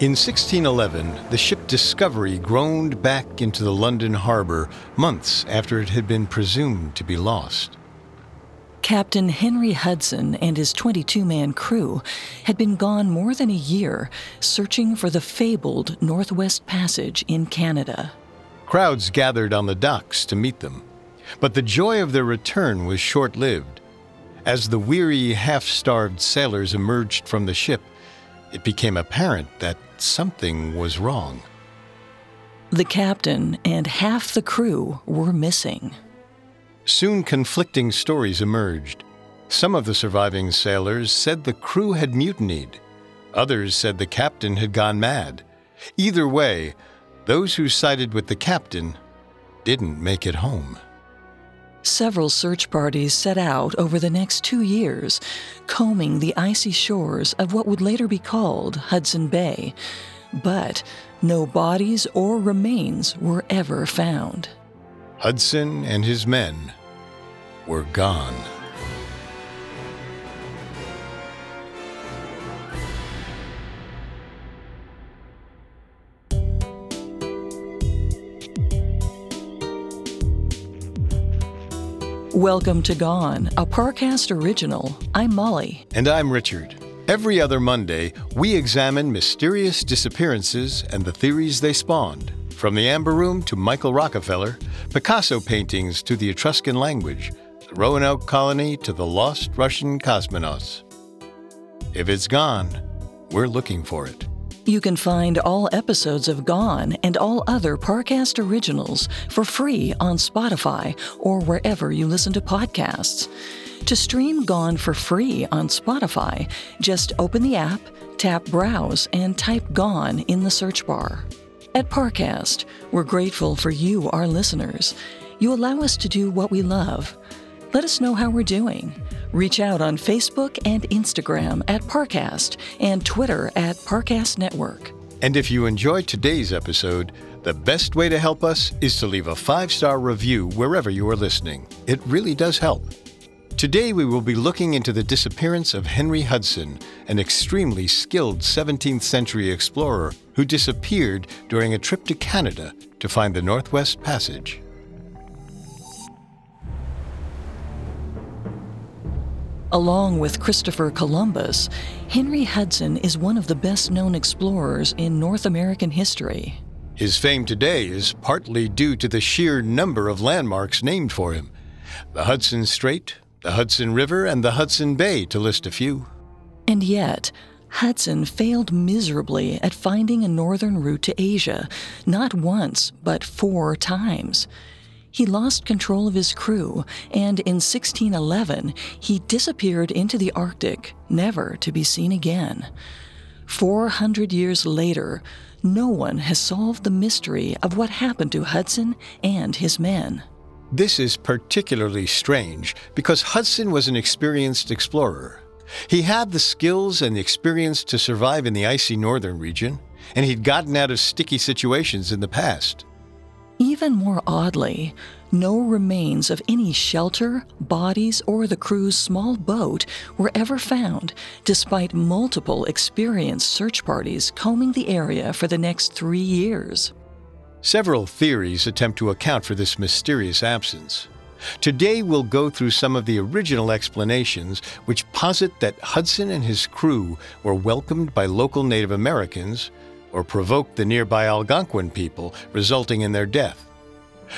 In 1611, the ship Discovery groaned back into the London harbor months after it had been presumed to be lost. Captain Henry Hudson and his 22 man crew had been gone more than a year searching for the fabled Northwest Passage in Canada. Crowds gathered on the docks to meet them, but the joy of their return was short lived. As the weary, half starved sailors emerged from the ship, it became apparent that something was wrong. The captain and half the crew were missing. Soon conflicting stories emerged. Some of the surviving sailors said the crew had mutinied. Others said the captain had gone mad. Either way, those who sided with the captain didn't make it home. Several search parties set out over the next two years, combing the icy shores of what would later be called Hudson Bay, but no bodies or remains were ever found. Hudson and his men were gone. Welcome to Gone, a Parcast original. I'm Molly. And I'm Richard. Every other Monday, we examine mysterious disappearances and the theories they spawned. From the Amber Room to Michael Rockefeller, Picasso paintings to the Etruscan language, the Roanoke colony to the lost Russian cosmonauts. If it's gone, we're looking for it. You can find all episodes of Gone and all other Parcast originals for free on Spotify or wherever you listen to podcasts. To stream Gone for free on Spotify, just open the app, tap Browse, and type Gone in the search bar. At Parcast, we're grateful for you, our listeners. You allow us to do what we love. Let us know how we're doing. Reach out on Facebook and Instagram at Parcast and Twitter at Parcast Network. And if you enjoyed today's episode, the best way to help us is to leave a five star review wherever you are listening. It really does help. Today, we will be looking into the disappearance of Henry Hudson, an extremely skilled 17th century explorer who disappeared during a trip to Canada to find the Northwest Passage. Along with Christopher Columbus, Henry Hudson is one of the best known explorers in North American history. His fame today is partly due to the sheer number of landmarks named for him the Hudson Strait, the Hudson River, and the Hudson Bay, to list a few. And yet, Hudson failed miserably at finding a northern route to Asia, not once, but four times. He lost control of his crew, and in 1611 he disappeared into the Arctic, never to be seen again. 400 years later, no one has solved the mystery of what happened to Hudson and his men. This is particularly strange because Hudson was an experienced explorer. He had the skills and the experience to survive in the icy northern region, and he'd gotten out of sticky situations in the past. Even more oddly, no remains of any shelter, bodies, or the crew's small boat were ever found, despite multiple experienced search parties combing the area for the next three years. Several theories attempt to account for this mysterious absence. Today, we'll go through some of the original explanations which posit that Hudson and his crew were welcomed by local Native Americans or provoked the nearby Algonquin people, resulting in their death.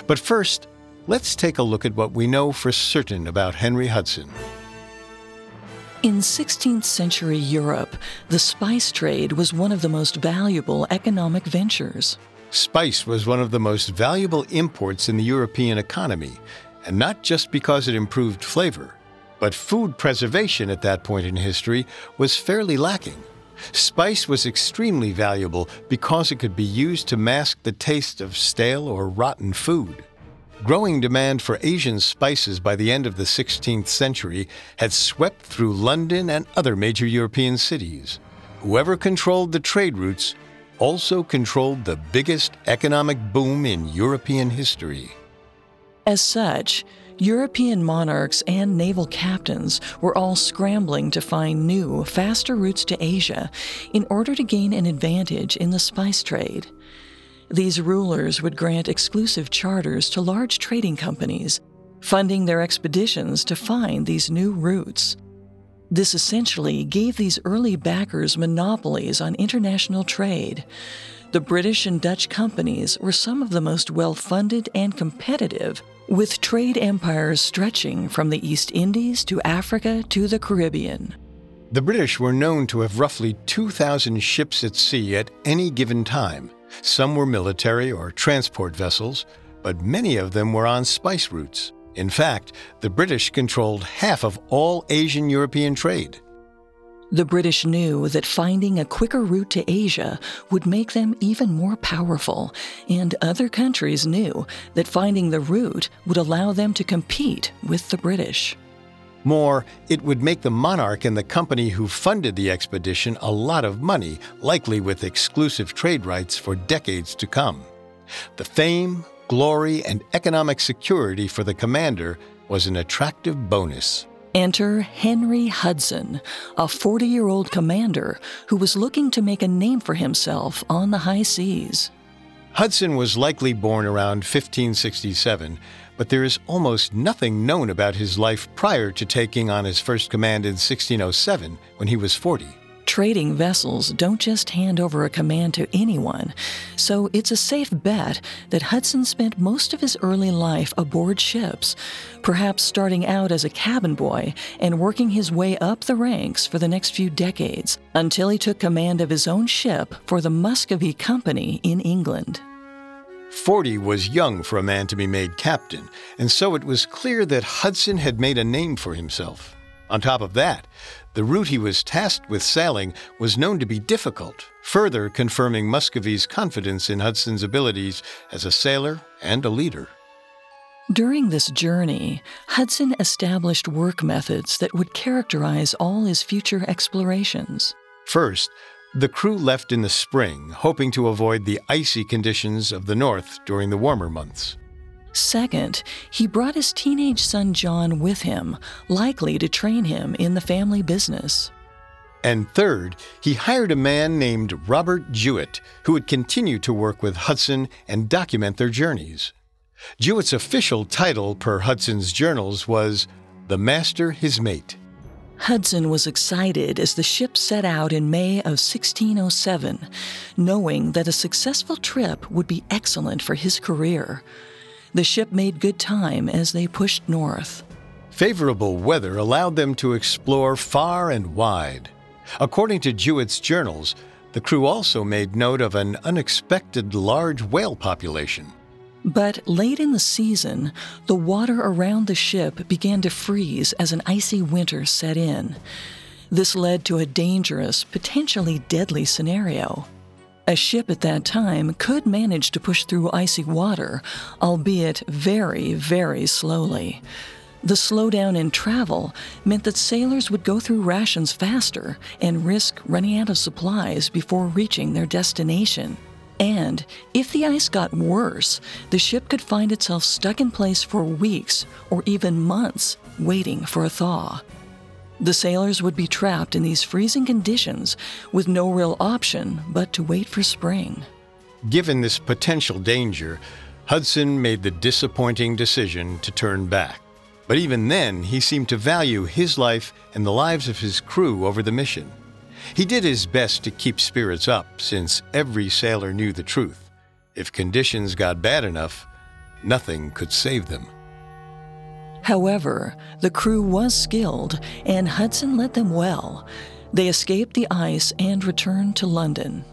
But first, let's take a look at what we know for certain about Henry Hudson. In 16th century Europe, the spice trade was one of the most valuable economic ventures. Spice was one of the most valuable imports in the European economy, and not just because it improved flavor, but food preservation at that point in history was fairly lacking. Spice was extremely valuable because it could be used to mask the taste of stale or rotten food. Growing demand for Asian spices by the end of the 16th century had swept through London and other major European cities. Whoever controlled the trade routes also controlled the biggest economic boom in European history. As such, European monarchs and naval captains were all scrambling to find new, faster routes to Asia in order to gain an advantage in the spice trade. These rulers would grant exclusive charters to large trading companies, funding their expeditions to find these new routes. This essentially gave these early backers monopolies on international trade. The British and Dutch companies were some of the most well funded and competitive, with trade empires stretching from the East Indies to Africa to the Caribbean. The British were known to have roughly 2,000 ships at sea at any given time. Some were military or transport vessels, but many of them were on spice routes. In fact, the British controlled half of all Asian European trade. The British knew that finding a quicker route to Asia would make them even more powerful, and other countries knew that finding the route would allow them to compete with the British. More, it would make the monarch and the company who funded the expedition a lot of money, likely with exclusive trade rights for decades to come. The fame, glory, and economic security for the commander was an attractive bonus. Enter Henry Hudson, a 40 year old commander who was looking to make a name for himself on the high seas. Hudson was likely born around 1567, but there is almost nothing known about his life prior to taking on his first command in 1607 when he was 40. Trading vessels don't just hand over a command to anyone, so it's a safe bet that Hudson spent most of his early life aboard ships, perhaps starting out as a cabin boy and working his way up the ranks for the next few decades until he took command of his own ship for the Muscovy Company in England. 40 was young for a man to be made captain, and so it was clear that Hudson had made a name for himself. On top of that, the route he was tasked with sailing was known to be difficult, further confirming Muscovy's confidence in Hudson's abilities as a sailor and a leader. During this journey, Hudson established work methods that would characterize all his future explorations. First, the crew left in the spring, hoping to avoid the icy conditions of the north during the warmer months. Second, he brought his teenage son John with him, likely to train him in the family business. And third, he hired a man named Robert Jewett, who would continue to work with Hudson and document their journeys. Jewett's official title, per Hudson's journals, was The Master His Mate. Hudson was excited as the ship set out in May of 1607, knowing that a successful trip would be excellent for his career. The ship made good time as they pushed north. Favorable weather allowed them to explore far and wide. According to Jewett's journals, the crew also made note of an unexpected large whale population. But late in the season, the water around the ship began to freeze as an icy winter set in. This led to a dangerous, potentially deadly scenario. A ship at that time could manage to push through icy water, albeit very, very slowly. The slowdown in travel meant that sailors would go through rations faster and risk running out of supplies before reaching their destination. And if the ice got worse, the ship could find itself stuck in place for weeks or even months waiting for a thaw. The sailors would be trapped in these freezing conditions with no real option but to wait for spring. Given this potential danger, Hudson made the disappointing decision to turn back. But even then, he seemed to value his life and the lives of his crew over the mission. He did his best to keep spirits up, since every sailor knew the truth. If conditions got bad enough, nothing could save them. However, the crew was skilled, and Hudson led them well. They escaped the ice and returned to London.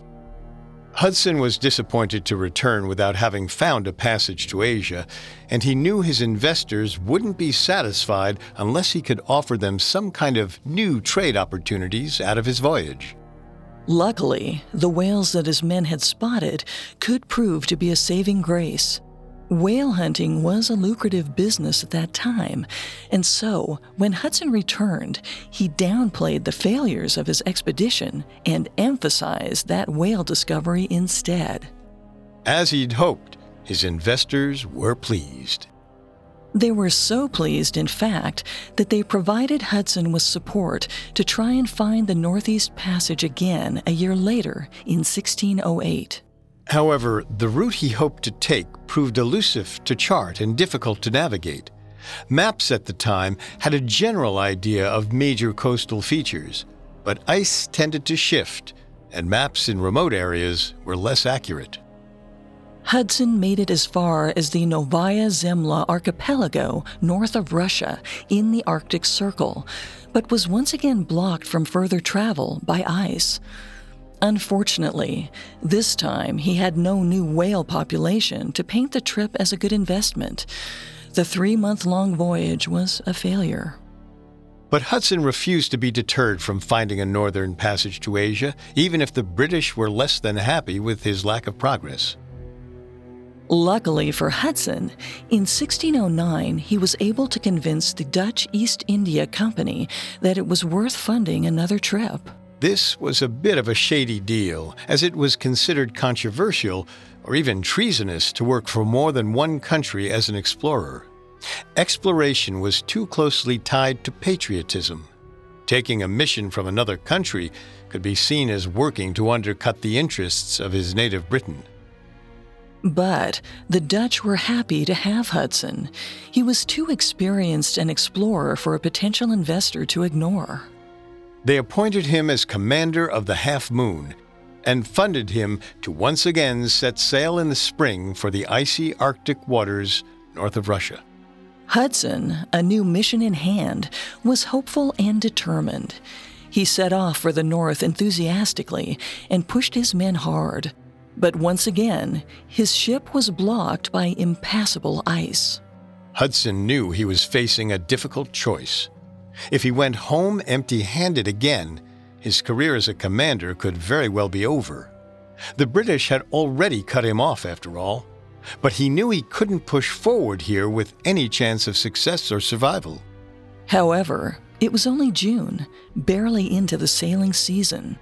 Hudson was disappointed to return without having found a passage to Asia, and he knew his investors wouldn't be satisfied unless he could offer them some kind of new trade opportunities out of his voyage. Luckily, the whales that his men had spotted could prove to be a saving grace. Whale hunting was a lucrative business at that time, and so when Hudson returned, he downplayed the failures of his expedition and emphasized that whale discovery instead. As he'd hoped, his investors were pleased. They were so pleased, in fact, that they provided Hudson with support to try and find the Northeast Passage again a year later in 1608. However, the route he hoped to take proved elusive to chart and difficult to navigate. Maps at the time had a general idea of major coastal features, but ice tended to shift, and maps in remote areas were less accurate. Hudson made it as far as the Novaya Zemlya archipelago north of Russia in the Arctic Circle, but was once again blocked from further travel by ice. Unfortunately, this time he had no new whale population to paint the trip as a good investment. The three month long voyage was a failure. But Hudson refused to be deterred from finding a northern passage to Asia, even if the British were less than happy with his lack of progress. Luckily for Hudson, in 1609 he was able to convince the Dutch East India Company that it was worth funding another trip. This was a bit of a shady deal, as it was considered controversial or even treasonous to work for more than one country as an explorer. Exploration was too closely tied to patriotism. Taking a mission from another country could be seen as working to undercut the interests of his native Britain. But the Dutch were happy to have Hudson. He was too experienced an explorer for a potential investor to ignore. They appointed him as commander of the Half Moon and funded him to once again set sail in the spring for the icy Arctic waters north of Russia. Hudson, a new mission in hand, was hopeful and determined. He set off for the north enthusiastically and pushed his men hard. But once again, his ship was blocked by impassable ice. Hudson knew he was facing a difficult choice. If he went home empty handed again, his career as a commander could very well be over. The British had already cut him off, after all, but he knew he couldn't push forward here with any chance of success or survival. However, it was only June, barely into the sailing season.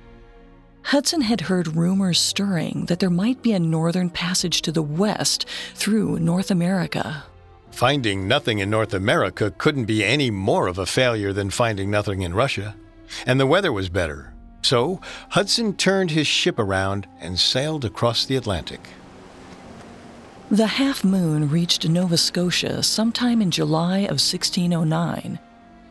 Hudson had heard rumors stirring that there might be a northern passage to the west through North America. Finding nothing in North America couldn't be any more of a failure than finding nothing in Russia. And the weather was better. So Hudson turned his ship around and sailed across the Atlantic. The Half Moon reached Nova Scotia sometime in July of 1609.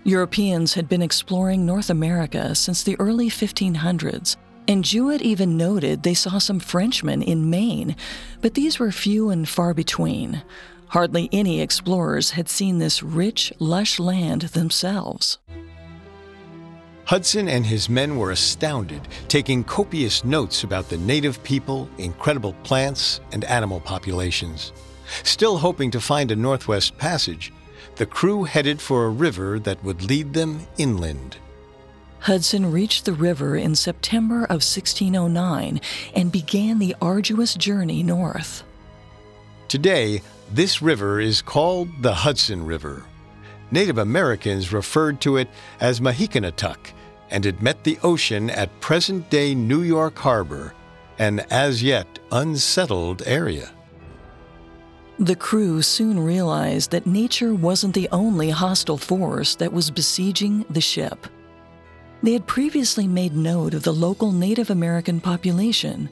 Europeans had been exploring North America since the early 1500s and Jewett even noted they saw some Frenchmen in Maine, but these were few and far between. Hardly any explorers had seen this rich, lush land themselves. Hudson and his men were astounded, taking copious notes about the native people, incredible plants, and animal populations. Still hoping to find a Northwest Passage, the crew headed for a river that would lead them inland. Hudson reached the river in September of 1609 and began the arduous journey north. Today, this river is called the Hudson River. Native Americans referred to it as Mahicanatuck, and it met the ocean at present day New York Harbor, an as yet unsettled area. The crew soon realized that nature wasn't the only hostile force that was besieging the ship. They had previously made note of the local Native American population.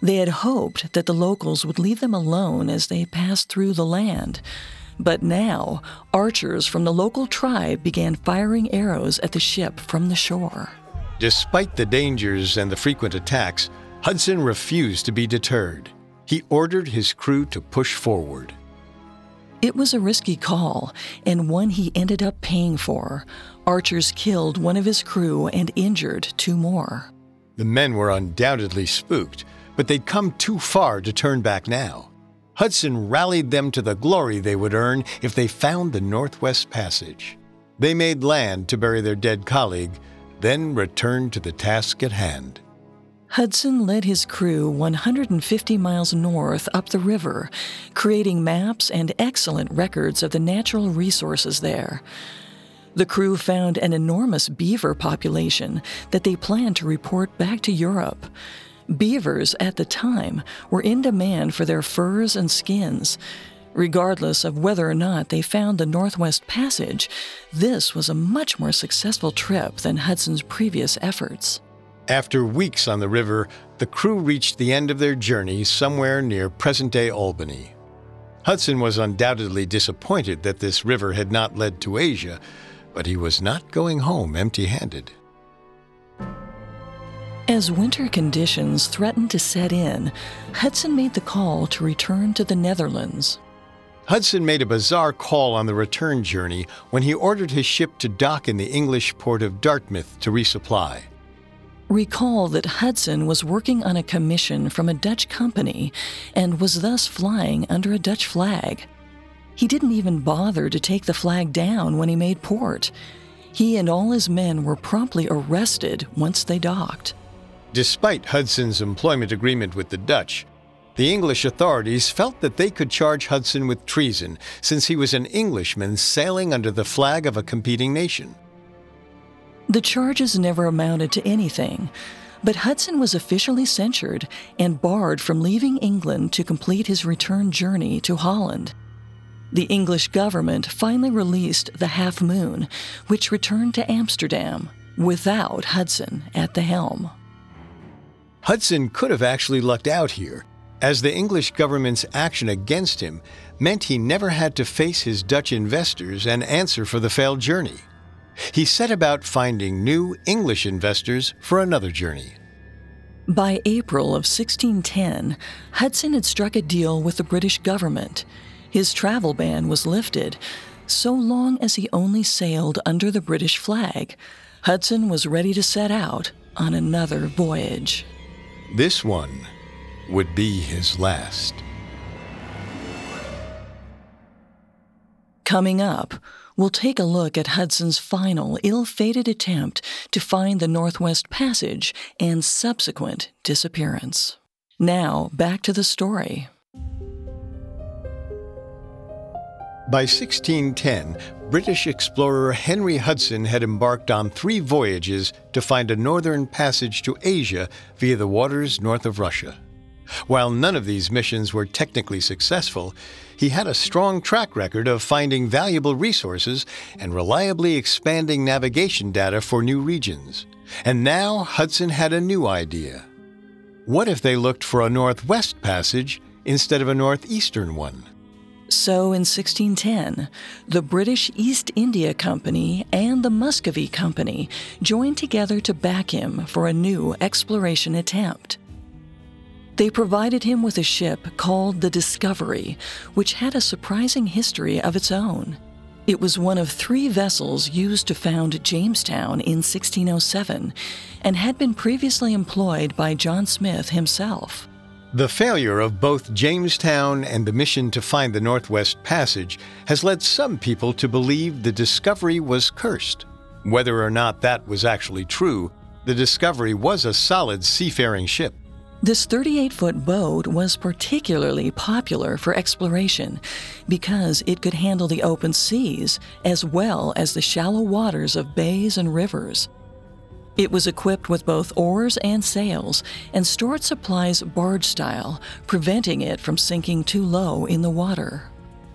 They had hoped that the locals would leave them alone as they passed through the land. But now, archers from the local tribe began firing arrows at the ship from the shore. Despite the dangers and the frequent attacks, Hudson refused to be deterred. He ordered his crew to push forward. It was a risky call, and one he ended up paying for. Archers killed one of his crew and injured two more. The men were undoubtedly spooked, but they'd come too far to turn back now. Hudson rallied them to the glory they would earn if they found the Northwest Passage. They made land to bury their dead colleague, then returned to the task at hand. Hudson led his crew 150 miles north up the river, creating maps and excellent records of the natural resources there. The crew found an enormous beaver population that they planned to report back to Europe. Beavers at the time were in demand for their furs and skins. Regardless of whether or not they found the Northwest Passage, this was a much more successful trip than Hudson's previous efforts. After weeks on the river, the crew reached the end of their journey somewhere near present day Albany. Hudson was undoubtedly disappointed that this river had not led to Asia, but he was not going home empty handed. As winter conditions threatened to set in, Hudson made the call to return to the Netherlands. Hudson made a bizarre call on the return journey when he ordered his ship to dock in the English port of Dartmouth to resupply. Recall that Hudson was working on a commission from a Dutch company and was thus flying under a Dutch flag. He didn't even bother to take the flag down when he made port. He and all his men were promptly arrested once they docked. Despite Hudson's employment agreement with the Dutch, the English authorities felt that they could charge Hudson with treason since he was an Englishman sailing under the flag of a competing nation. The charges never amounted to anything, but Hudson was officially censured and barred from leaving England to complete his return journey to Holland. The English government finally released the Half Moon, which returned to Amsterdam without Hudson at the helm. Hudson could have actually lucked out here, as the English government's action against him meant he never had to face his Dutch investors and answer for the failed journey. He set about finding new English investors for another journey. By April of 1610, Hudson had struck a deal with the British government. His travel ban was lifted, so long as he only sailed under the British flag. Hudson was ready to set out on another voyage. This one would be his last. Coming up, we'll take a look at Hudson's final, ill fated attempt to find the Northwest Passage and subsequent disappearance. Now, back to the story. By 1610, British explorer Henry Hudson had embarked on three voyages to find a northern passage to Asia via the waters north of Russia. While none of these missions were technically successful, he had a strong track record of finding valuable resources and reliably expanding navigation data for new regions. And now Hudson had a new idea. What if they looked for a northwest passage instead of a northeastern one? So in 1610, the British East India Company and the Muscovy Company joined together to back him for a new exploration attempt. They provided him with a ship called the Discovery, which had a surprising history of its own. It was one of three vessels used to found Jamestown in 1607 and had been previously employed by John Smith himself. The failure of both Jamestown and the mission to find the Northwest Passage has led some people to believe the Discovery was cursed. Whether or not that was actually true, the Discovery was a solid seafaring ship. This 38 foot boat was particularly popular for exploration because it could handle the open seas as well as the shallow waters of bays and rivers. It was equipped with both oars and sails and stored supplies barge style, preventing it from sinking too low in the water.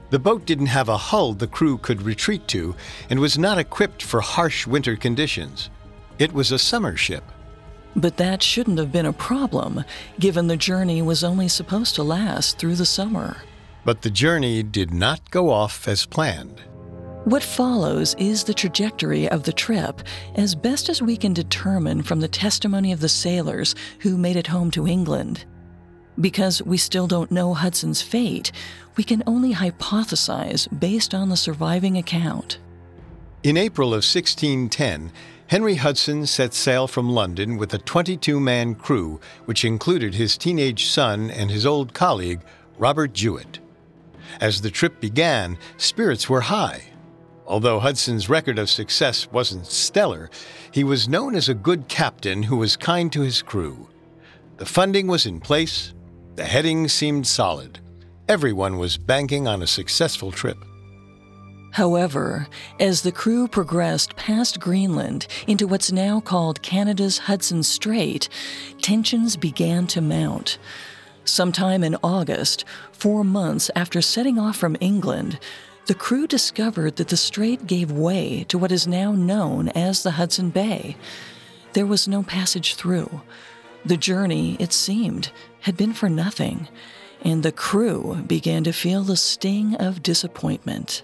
The boat didn't have a hull the crew could retreat to and was not equipped for harsh winter conditions. It was a summer ship. But that shouldn't have been a problem, given the journey was only supposed to last through the summer. But the journey did not go off as planned. What follows is the trajectory of the trip, as best as we can determine from the testimony of the sailors who made it home to England. Because we still don't know Hudson's fate, we can only hypothesize based on the surviving account. In April of 1610, Henry Hudson set sail from London with a 22 man crew, which included his teenage son and his old colleague, Robert Jewett. As the trip began, spirits were high. Although Hudson's record of success wasn't stellar, he was known as a good captain who was kind to his crew. The funding was in place, the heading seemed solid. Everyone was banking on a successful trip. However, as the crew progressed past Greenland into what's now called Canada's Hudson Strait, tensions began to mount. Sometime in August, four months after setting off from England, the crew discovered that the strait gave way to what is now known as the Hudson Bay. There was no passage through. The journey, it seemed, had been for nothing, and the crew began to feel the sting of disappointment.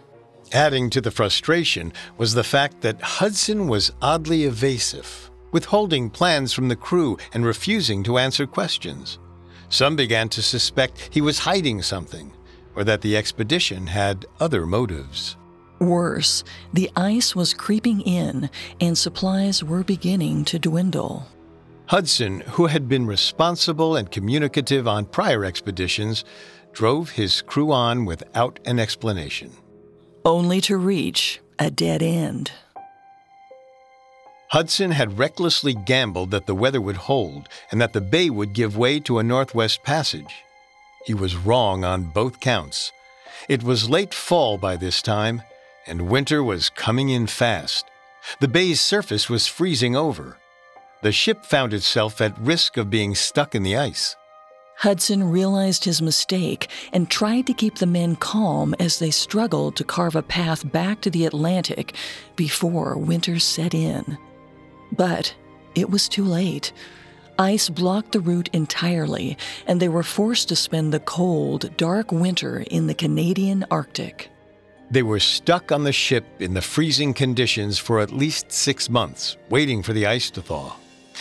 Adding to the frustration was the fact that Hudson was oddly evasive, withholding plans from the crew and refusing to answer questions. Some began to suspect he was hiding something, or that the expedition had other motives. Worse, the ice was creeping in and supplies were beginning to dwindle. Hudson, who had been responsible and communicative on prior expeditions, drove his crew on without an explanation. Only to reach a dead end. Hudson had recklessly gambled that the weather would hold and that the bay would give way to a northwest passage. He was wrong on both counts. It was late fall by this time, and winter was coming in fast. The bay's surface was freezing over. The ship found itself at risk of being stuck in the ice. Hudson realized his mistake and tried to keep the men calm as they struggled to carve a path back to the Atlantic before winter set in. But it was too late. Ice blocked the route entirely, and they were forced to spend the cold, dark winter in the Canadian Arctic. They were stuck on the ship in the freezing conditions for at least six months, waiting for the ice to thaw.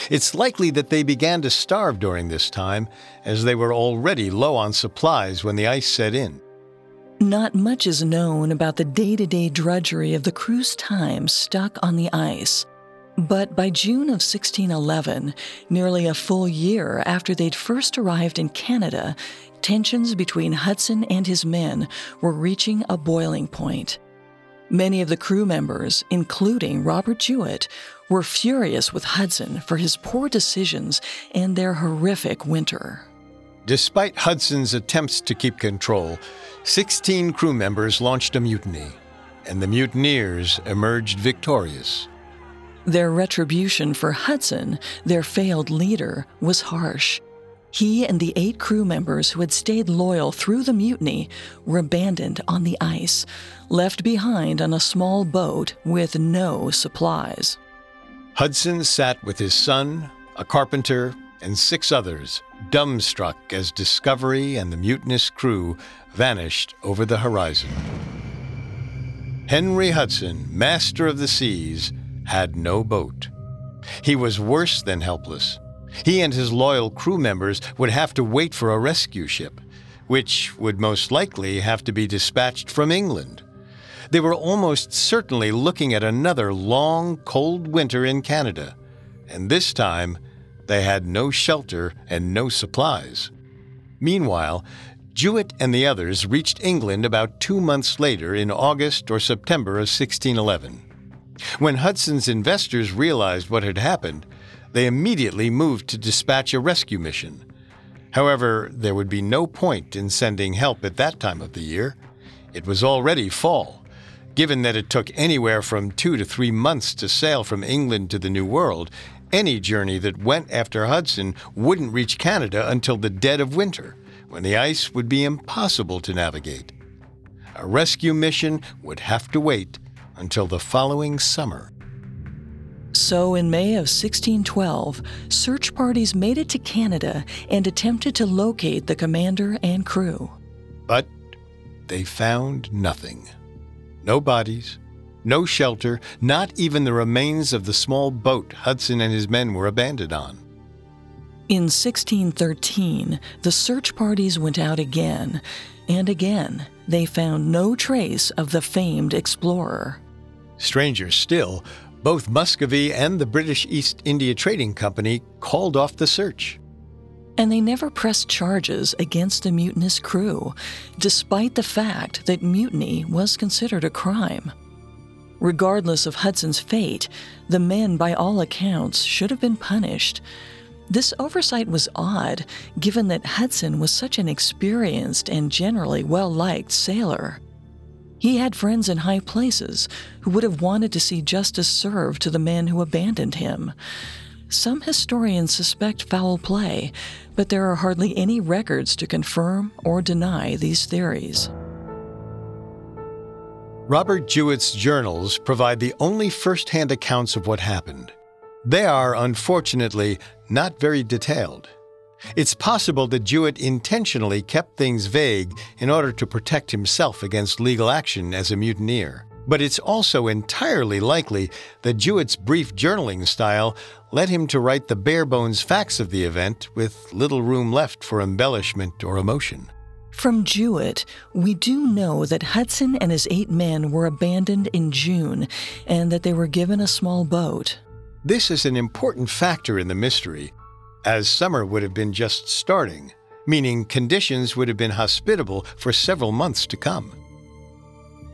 It's likely that they began to starve during this time, as they were already low on supplies when the ice set in. Not much is known about the day to day drudgery of the crew's time stuck on the ice. But by June of 1611, nearly a full year after they'd first arrived in Canada, tensions between Hudson and his men were reaching a boiling point. Many of the crew members, including Robert Jewett, were furious with Hudson for his poor decisions and their horrific winter. Despite Hudson's attempts to keep control, 16 crew members launched a mutiny, and the mutineers emerged victorious. Their retribution for Hudson, their failed leader, was harsh. He and the eight crew members who had stayed loyal through the mutiny were abandoned on the ice, left behind on a small boat with no supplies. Hudson sat with his son, a carpenter, and six others, dumbstruck as Discovery and the mutinous crew vanished over the horizon. Henry Hudson, master of the seas, had no boat. He was worse than helpless. He and his loyal crew members would have to wait for a rescue ship, which would most likely have to be dispatched from England. They were almost certainly looking at another long, cold winter in Canada, and this time they had no shelter and no supplies. Meanwhile, Jewett and the others reached England about two months later in August or September of 1611. When Hudson's investors realized what had happened, they immediately moved to dispatch a rescue mission. However, there would be no point in sending help at that time of the year. It was already fall. Given that it took anywhere from two to three months to sail from England to the New World, any journey that went after Hudson wouldn't reach Canada until the dead of winter, when the ice would be impossible to navigate. A rescue mission would have to wait until the following summer. So, in May of 1612, search parties made it to Canada and attempted to locate the commander and crew. But they found nothing. No bodies, no shelter, not even the remains of the small boat Hudson and his men were abandoned on. In 1613, the search parties went out again, and again they found no trace of the famed explorer. Stranger still, both Muscovy and the British East India Trading Company called off the search. And they never pressed charges against the mutinous crew, despite the fact that mutiny was considered a crime. Regardless of Hudson's fate, the men, by all accounts, should have been punished. This oversight was odd, given that Hudson was such an experienced and generally well liked sailor. He had friends in high places who would have wanted to see justice served to the men who abandoned him. Some historians suspect foul play, but there are hardly any records to confirm or deny these theories. Robert Jewett's journals provide the only first hand accounts of what happened. They are, unfortunately, not very detailed. It's possible that Jewett intentionally kept things vague in order to protect himself against legal action as a mutineer. But it's also entirely likely that Jewett's brief journaling style led him to write the bare bones facts of the event with little room left for embellishment or emotion. From Jewett, we do know that Hudson and his eight men were abandoned in June and that they were given a small boat. This is an important factor in the mystery, as summer would have been just starting, meaning conditions would have been hospitable for several months to come.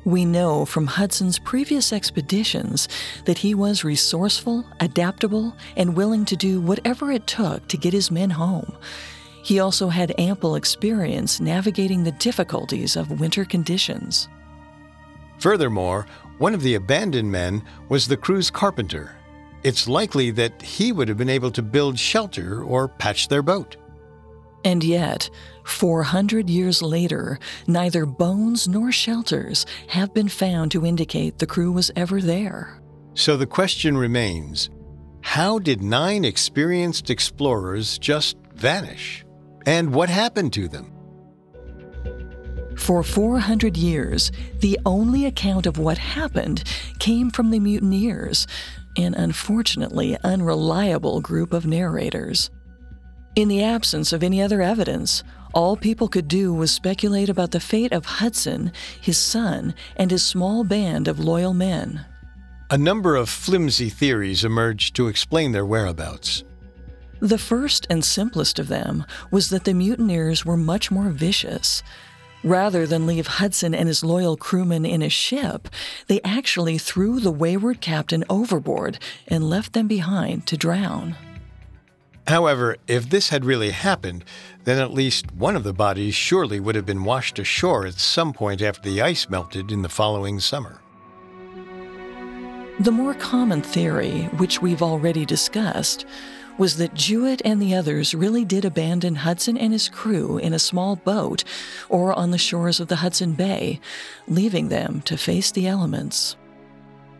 We know from Hudson's previous expeditions that he was resourceful, adaptable, and willing to do whatever it took to get his men home. He also had ample experience navigating the difficulties of winter conditions. Furthermore, one of the abandoned men was the crew's carpenter. It's likely that he would have been able to build shelter or patch their boat. And yet, 400 years later, neither bones nor shelters have been found to indicate the crew was ever there. So the question remains how did nine experienced explorers just vanish? And what happened to them? For 400 years, the only account of what happened came from the mutineers, an unfortunately unreliable group of narrators. In the absence of any other evidence, all people could do was speculate about the fate of Hudson, his son, and his small band of loyal men. A number of flimsy theories emerged to explain their whereabouts. The first and simplest of them was that the mutineers were much more vicious. Rather than leave Hudson and his loyal crewmen in a ship, they actually threw the wayward captain overboard and left them behind to drown. However, if this had really happened, then at least one of the bodies surely would have been washed ashore at some point after the ice melted in the following summer. The more common theory, which we've already discussed, was that Jewett and the others really did abandon Hudson and his crew in a small boat or on the shores of the Hudson Bay, leaving them to face the elements.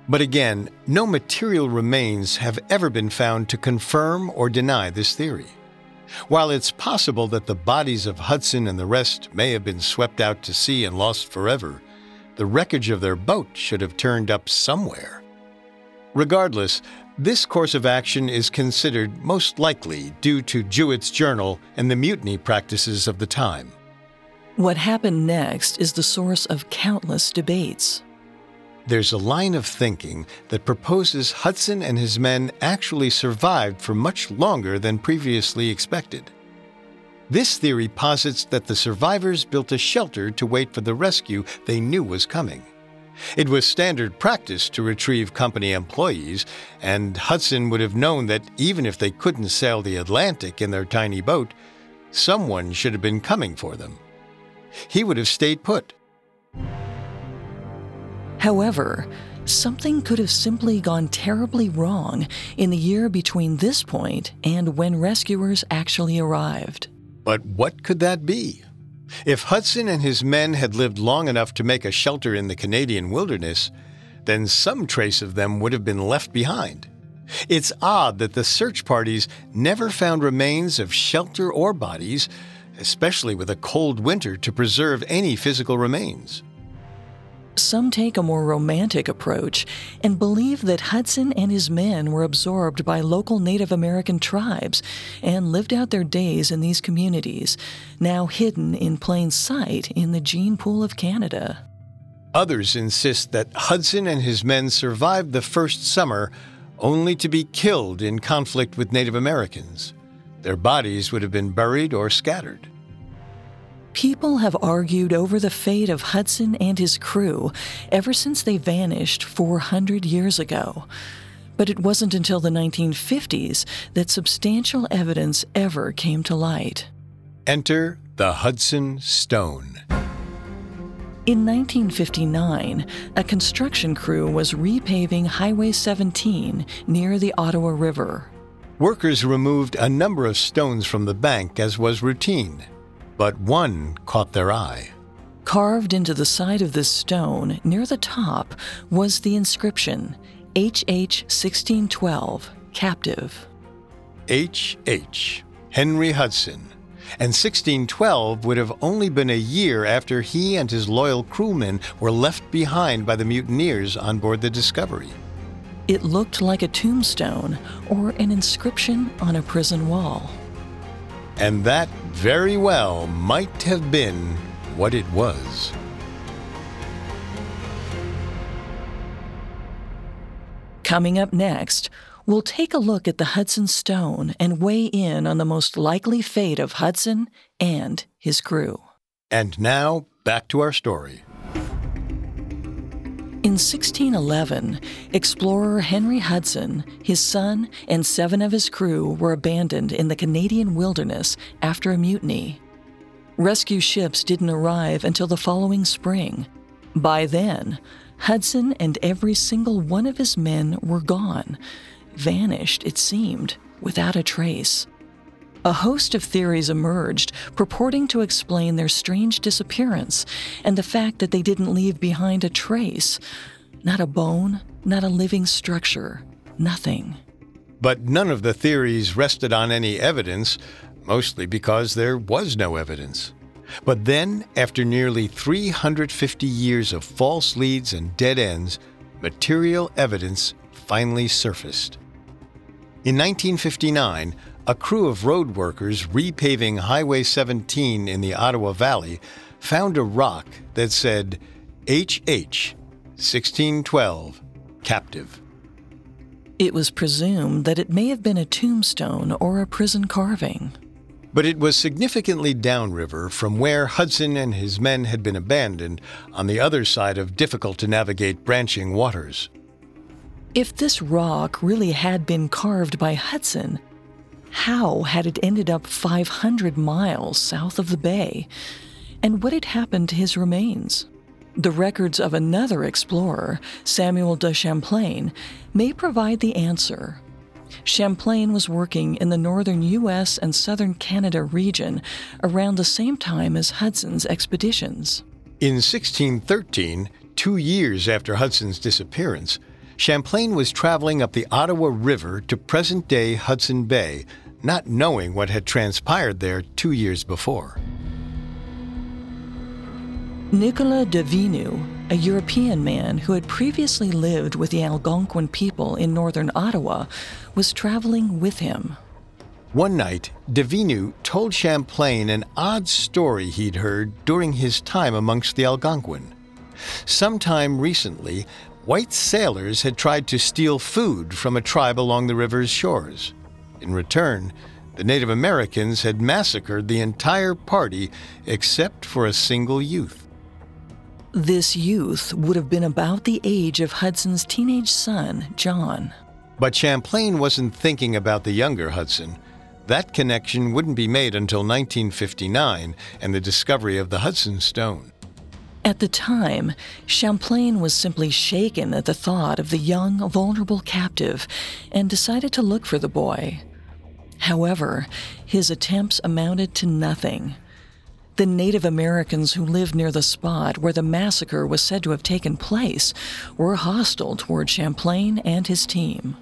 But again, no material remains have ever been found to confirm or deny this theory. While it's possible that the bodies of Hudson and the rest may have been swept out to sea and lost forever, the wreckage of their boat should have turned up somewhere. Regardless, this course of action is considered most likely due to Jewett's journal and the mutiny practices of the time. What happened next is the source of countless debates. There's a line of thinking that proposes Hudson and his men actually survived for much longer than previously expected. This theory posits that the survivors built a shelter to wait for the rescue they knew was coming. It was standard practice to retrieve company employees, and Hudson would have known that even if they couldn't sail the Atlantic in their tiny boat, someone should have been coming for them. He would have stayed put. However, something could have simply gone terribly wrong in the year between this point and when rescuers actually arrived. But what could that be? If Hudson and his men had lived long enough to make a shelter in the Canadian wilderness, then some trace of them would have been left behind. It's odd that the search parties never found remains of shelter or bodies, especially with a cold winter to preserve any physical remains. Some take a more romantic approach and believe that Hudson and his men were absorbed by local Native American tribes and lived out their days in these communities, now hidden in plain sight in the gene pool of Canada. Others insist that Hudson and his men survived the first summer only to be killed in conflict with Native Americans. Their bodies would have been buried or scattered. People have argued over the fate of Hudson and his crew ever since they vanished 400 years ago. But it wasn't until the 1950s that substantial evidence ever came to light. Enter the Hudson Stone. In 1959, a construction crew was repaving Highway 17 near the Ottawa River. Workers removed a number of stones from the bank as was routine, but one caught their eye. Carved into the side of this stone, near the top, was the inscription HH 1612, Captive. H.H. Henry Hudson. And 1612 would have only been a year after he and his loyal crewmen were left behind by the mutineers on board the Discovery. It looked like a tombstone or an inscription on a prison wall. And that very well might have been what it was. Coming up next, we'll take a look at the Hudson Stone and weigh in on the most likely fate of Hudson and his crew. And now, back to our story. In 1611, explorer Henry Hudson, his son, and seven of his crew were abandoned in the Canadian wilderness after a mutiny. Rescue ships didn't arrive until the following spring. By then, Hudson and every single one of his men were gone, vanished, it seemed, without a trace. A host of theories emerged purporting to explain their strange disappearance and the fact that they didn't leave behind a trace not a bone, not a living structure, nothing. But none of the theories rested on any evidence, mostly because there was no evidence. But then, after nearly 350 years of false leads and dead ends, material evidence finally surfaced. In 1959, a crew of road workers repaving Highway 17 in the Ottawa Valley found a rock that said HH 1612 Captive. It was presumed that it may have been a tombstone or a prison carving. But it was significantly downriver from where Hudson and his men had been abandoned on the other side of difficult to navigate branching waters. If this rock really had been carved by Hudson, how had it ended up 500 miles south of the bay? And what had happened to his remains? The records of another explorer, Samuel de Champlain, may provide the answer. Champlain was working in the northern U.S. and southern Canada region around the same time as Hudson's expeditions. In 1613, two years after Hudson's disappearance, Champlain was traveling up the Ottawa River to present day Hudson Bay, not knowing what had transpired there two years before. Nicolas de Vignau, a European man who had previously lived with the Algonquin people in northern Ottawa, was traveling with him. One night, de Vignau told Champlain an odd story he'd heard during his time amongst the Algonquin. Sometime recently, white sailors had tried to steal food from a tribe along the river's shores. In return, the Native Americans had massacred the entire party except for a single youth. This youth would have been about the age of Hudson's teenage son, John. But Champlain wasn't thinking about the younger Hudson. That connection wouldn't be made until 1959 and the discovery of the Hudson Stone. At the time, Champlain was simply shaken at the thought of the young, vulnerable captive and decided to look for the boy. However, his attempts amounted to nothing. The Native Americans who lived near the spot where the massacre was said to have taken place were hostile toward Champlain and his team.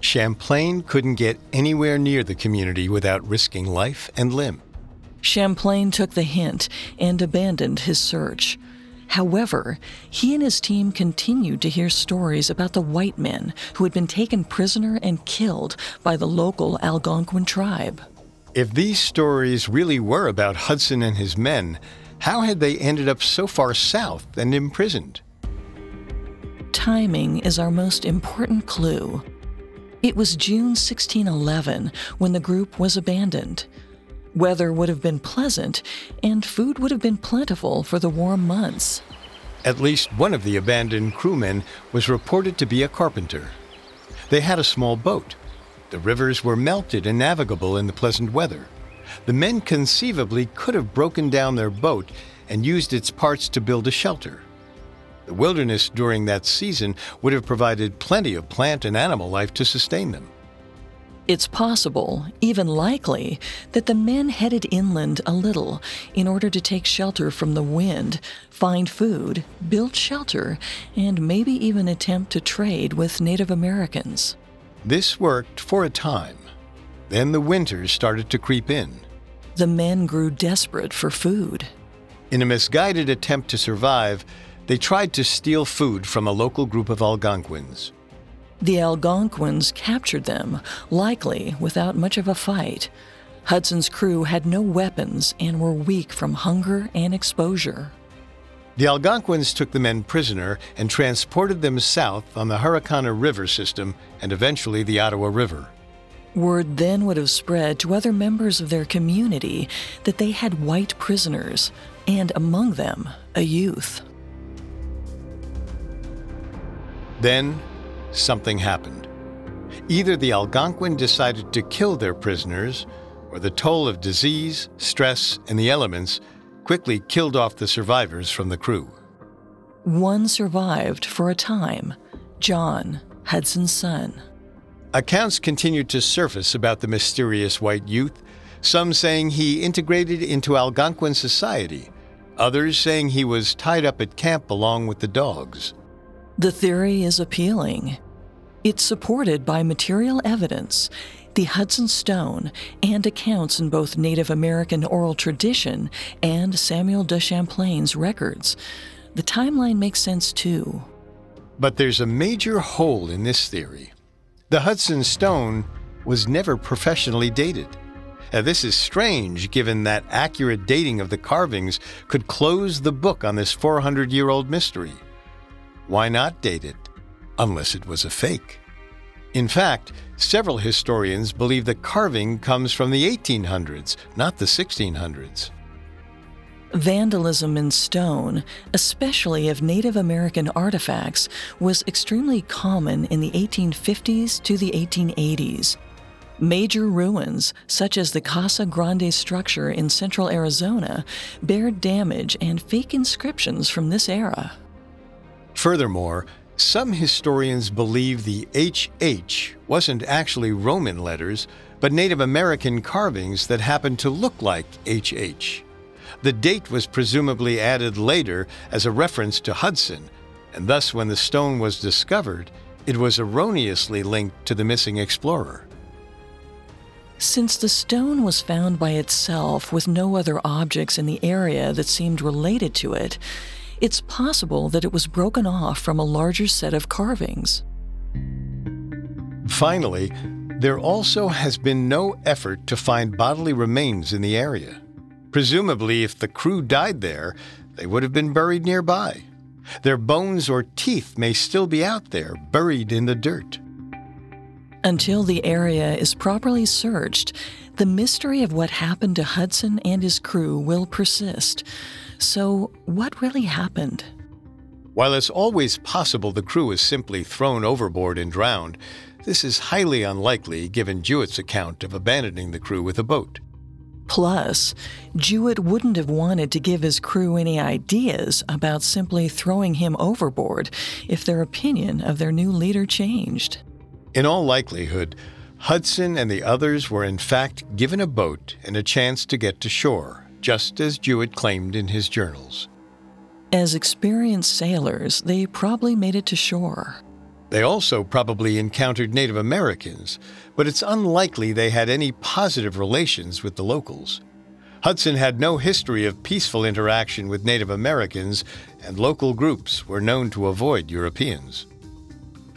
Champlain couldn't get anywhere near the community without risking life and limb. Champlain took the hint and abandoned his search. However, he and his team continued to hear stories about the white men who had been taken prisoner and killed by the local Algonquin tribe. If these stories really were about Hudson and his men, how had they ended up so far south and imprisoned? Timing is our most important clue. It was June 1611 when the group was abandoned. Weather would have been pleasant, and food would have been plentiful for the warm months. At least one of the abandoned crewmen was reported to be a carpenter. They had a small boat. The rivers were melted and navigable in the pleasant weather. The men conceivably could have broken down their boat and used its parts to build a shelter. The wilderness during that season would have provided plenty of plant and animal life to sustain them. It's possible, even likely, that the men headed inland a little in order to take shelter from the wind, find food, build shelter, and maybe even attempt to trade with Native Americans. This worked for a time. Then the winters started to creep in. The men grew desperate for food. In a misguided attempt to survive, they tried to steal food from a local group of Algonquins. The Algonquins captured them, likely without much of a fight. Hudson's crew had no weapons and were weak from hunger and exposure. The Algonquins took the men prisoner and transported them south on the Harricana River system and eventually the Ottawa River. Word then would have spread to other members of their community that they had white prisoners, and among them, a youth. Then something happened. Either the Algonquin decided to kill their prisoners, or the toll of disease, stress, and the elements quickly killed off the survivors from the crew. One survived for a time John, Hudson's son. Accounts continued to surface about the mysterious white youth, some saying he integrated into Algonquin society, others saying he was tied up at camp along with the dogs. The theory is appealing. It's supported by material evidence, the Hudson Stone, and accounts in both Native American oral tradition and Samuel de Champlain's records. The timeline makes sense too. But there's a major hole in this theory. The Hudson Stone was never professionally dated. Now, this is strange given that accurate dating of the carvings could close the book on this 400 year old mystery. Why not date it? Unless it was a fake. In fact, several historians believe the carving comes from the 1800s, not the 1600s. Vandalism in stone, especially of Native American artifacts, was extremely common in the 1850s to the 1880s. Major ruins, such as the Casa Grande structure in central Arizona, bear damage and fake inscriptions from this era. Furthermore, some historians believe the HH wasn't actually Roman letters, but Native American carvings that happened to look like HH. The date was presumably added later as a reference to Hudson, and thus when the stone was discovered, it was erroneously linked to the missing explorer. Since the stone was found by itself with no other objects in the area that seemed related to it, it's possible that it was broken off from a larger set of carvings. Finally, there also has been no effort to find bodily remains in the area. Presumably, if the crew died there, they would have been buried nearby. Their bones or teeth may still be out there, buried in the dirt. Until the area is properly searched, the mystery of what happened to Hudson and his crew will persist. So, what really happened? While it's always possible the crew is simply thrown overboard and drowned, this is highly unlikely given Juet's account of abandoning the crew with a boat. Plus, Juet wouldn't have wanted to give his crew any ideas about simply throwing him overboard if their opinion of their new leader changed. In all likelihood, Hudson and the others were in fact given a boat and a chance to get to shore just as Juet claimed in his journals. As experienced sailors, they probably made it to shore. They also probably encountered Native Americans, but it's unlikely they had any positive relations with the locals. Hudson had no history of peaceful interaction with Native Americans, and local groups were known to avoid Europeans.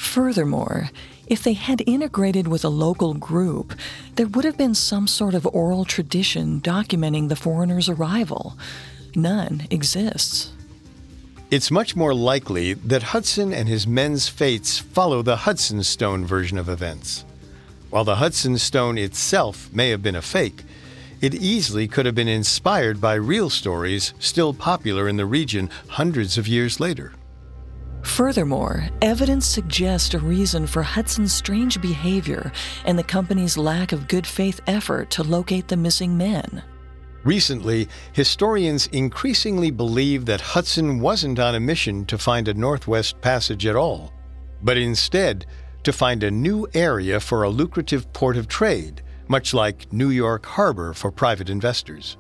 Furthermore, if they had integrated with a local group, there would have been some sort of oral tradition documenting the foreigner's arrival. None exists. It's much more likely that Hudson and his men's fates follow the Hudson Stone version of events. While the Hudson Stone itself may have been a fake, it easily could have been inspired by real stories still popular in the region hundreds of years later. Furthermore, evidence suggests a reason for Hudson's strange behavior and the company's lack of good faith effort to locate the missing men. Recently, historians increasingly believe that Hudson wasn't on a mission to find a Northwest Passage at all, but instead to find a new area for a lucrative port of trade, much like New York Harbor for private investors.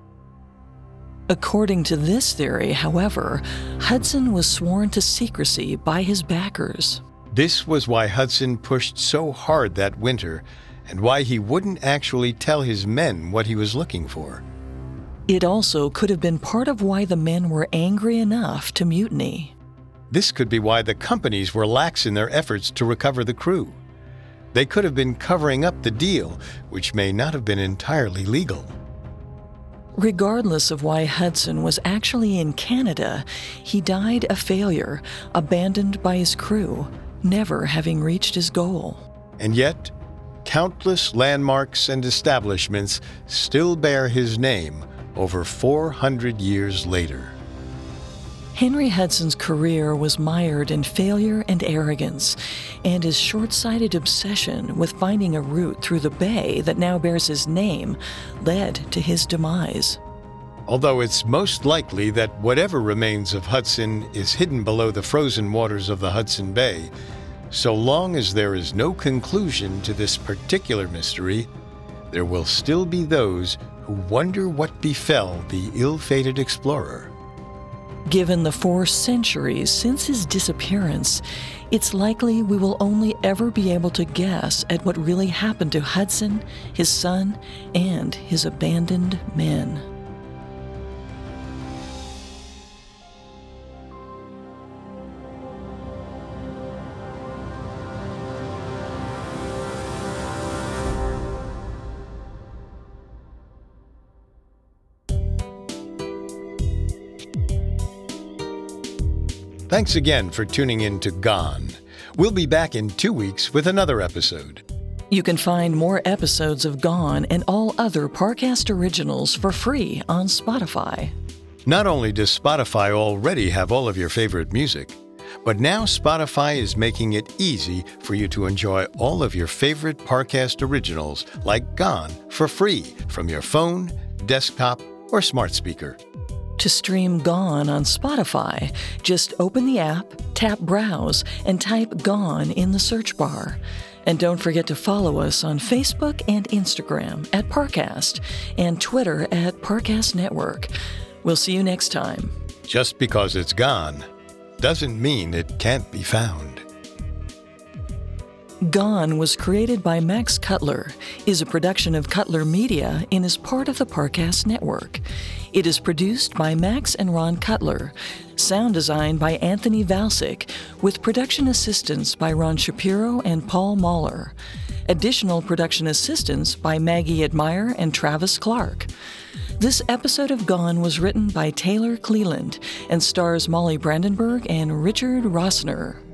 According to this theory, however, Hudson was sworn to secrecy by his backers. This was why Hudson pushed so hard that winter and why he wouldn't actually tell his men what he was looking for. It also could have been part of why the men were angry enough to mutiny. This could be why the companies were lax in their efforts to recover the crew. They could have been covering up the deal, which may not have been entirely legal. Regardless of why Hudson was actually in Canada, he died a failure, abandoned by his crew, never having reached his goal. And yet, countless landmarks and establishments still bear his name over 400 years later. Henry Hudson's career was mired in failure and arrogance, and his short sighted obsession with finding a route through the bay that now bears his name led to his demise. Although it's most likely that whatever remains of Hudson is hidden below the frozen waters of the Hudson Bay, so long as there is no conclusion to this particular mystery, there will still be those who wonder what befell the ill fated explorer. Given the four centuries since his disappearance, it's likely we will only ever be able to guess at what really happened to Hudson, his son, and his abandoned men. Thanks again for tuning in to Gone. We'll be back in two weeks with another episode. You can find more episodes of Gone and all other Parcast originals for free on Spotify. Not only does Spotify already have all of your favorite music, but now Spotify is making it easy for you to enjoy all of your favorite Parcast originals like Gone for free from your phone, desktop, or smart speaker. To stream Gone on Spotify, just open the app, tap Browse, and type Gone in the search bar. And don't forget to follow us on Facebook and Instagram at Parcast and Twitter at Parcast Network. We'll see you next time. Just because it's gone doesn't mean it can't be found. Gone was created by Max Cutler, is a production of Cutler Media, and is part of the Parcast Network. It is produced by Max and Ron Cutler, sound design by Anthony Vilchis, with production assistance by Ron Shapiro and Paul Mahler. Additional production assistance by Maggie Admire and Travis Clark. This episode of Gone was written by Taylor Cleland and stars Molly Brandenburg and Richard Rossner.